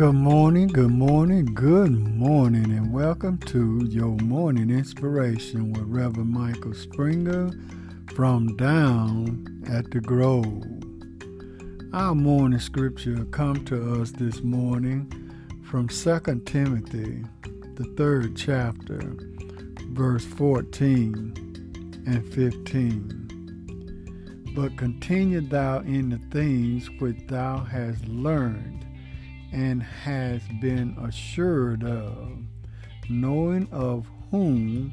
Good morning, good morning, good morning, and welcome to your morning inspiration with Reverend Michael Springer from down at the Grove. Our morning scripture come to us this morning from 2 Timothy, the third chapter, verse 14 and 15. But continue thou in the things which thou hast learned and has been assured of, knowing of whom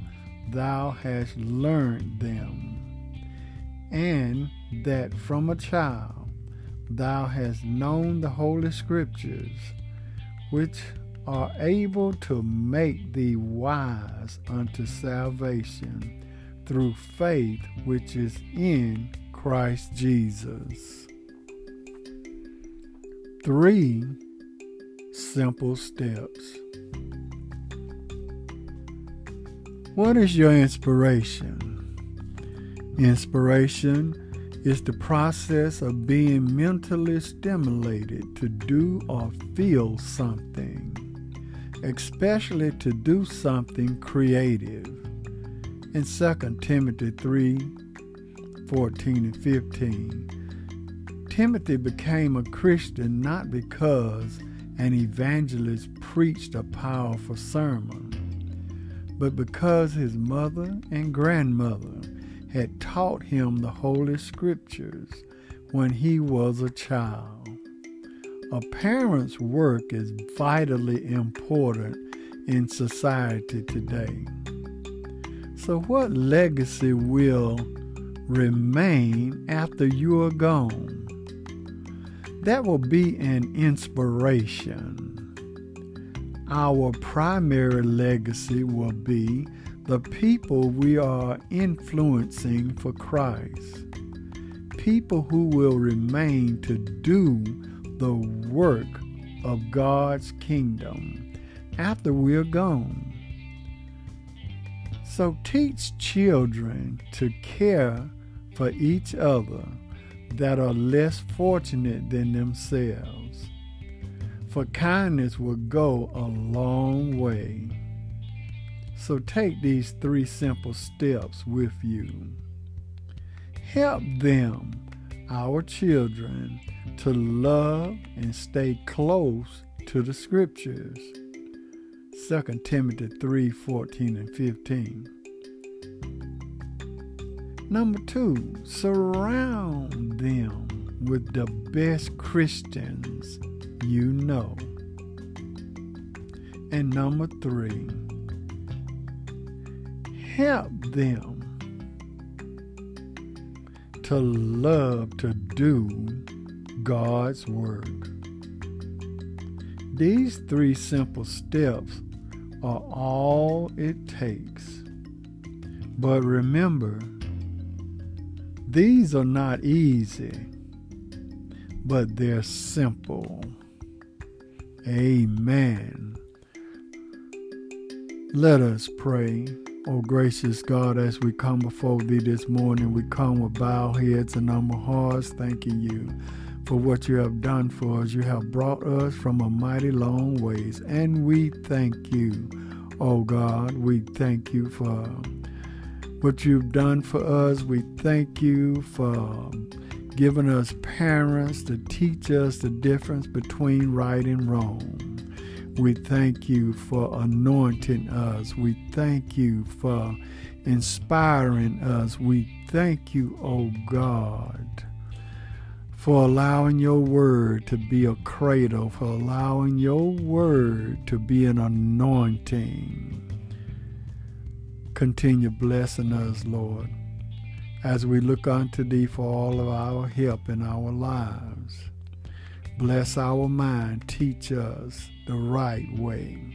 thou hast learned them, and that from a child thou hast known the Holy Scriptures, which are able to make thee wise unto salvation through faith which is in Christ Jesus. Three simple steps. What is your inspiration? Inspiration is the process of being mentally stimulated to do or feel something, especially to do something creative. In 2 Timothy 3 14 and 15, Timothy became a Christian not because an evangelist preached a powerful sermon, but because his mother and grandmother had taught him the Holy Scriptures when he was a child. A parent's work is vitally important in society today. So, what legacy will remain after you are gone? That will be an inspiration. Our primary legacy will be the people we are influencing for Christ. People who will remain to do the work of God's kingdom after we're gone. So teach children to care for each other that are less fortunate than themselves. For kindness will go a long way. So take these three simple steps with you. Help them, our children, to love and stay close to the scriptures. 2 Timothy 3 14 and 15. Number two, surround them with the best Christians you know. And number three, help them to love to do God's work. These three simple steps are all it takes. But remember, these are not easy, but they're simple. Amen. Let us pray. O oh, gracious God, as we come before Thee this morning, we come with bowed heads and humble hearts, thanking You for what You have done for us. You have brought us from a mighty long ways, and we thank You, O oh God. We thank You for what you've done for us. We thank you for um, giving us parents to teach us the difference between right and wrong. We thank you for anointing us. We thank you for inspiring us. We thank you, O oh God, for allowing your word to be a cradle, for allowing your word to be an anointing. Continue blessing us, Lord, as we look unto Thee for all of our help in our lives. Bless our mind, teach us the right way.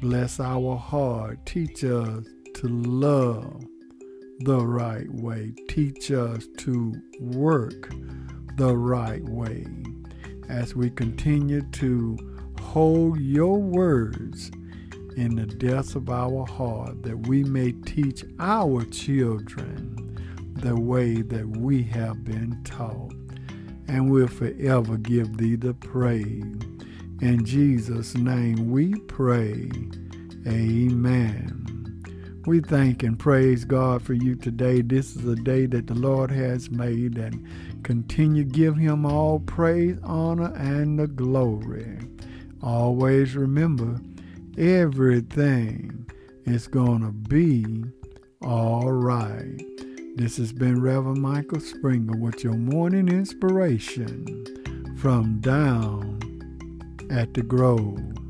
Bless our heart, teach us to love the right way. Teach us to work the right way as we continue to hold your words in the depths of our heart that we may teach our children the way that we have been taught. And we'll forever give thee the praise. In Jesus' name we pray. Amen. We thank and praise God for you today. This is a day that the Lord has made and continue give him all praise, honor, and the glory. Always remember everything is going to be all right. This has been Reverend Michael Springer with your morning inspiration from down at the Grove.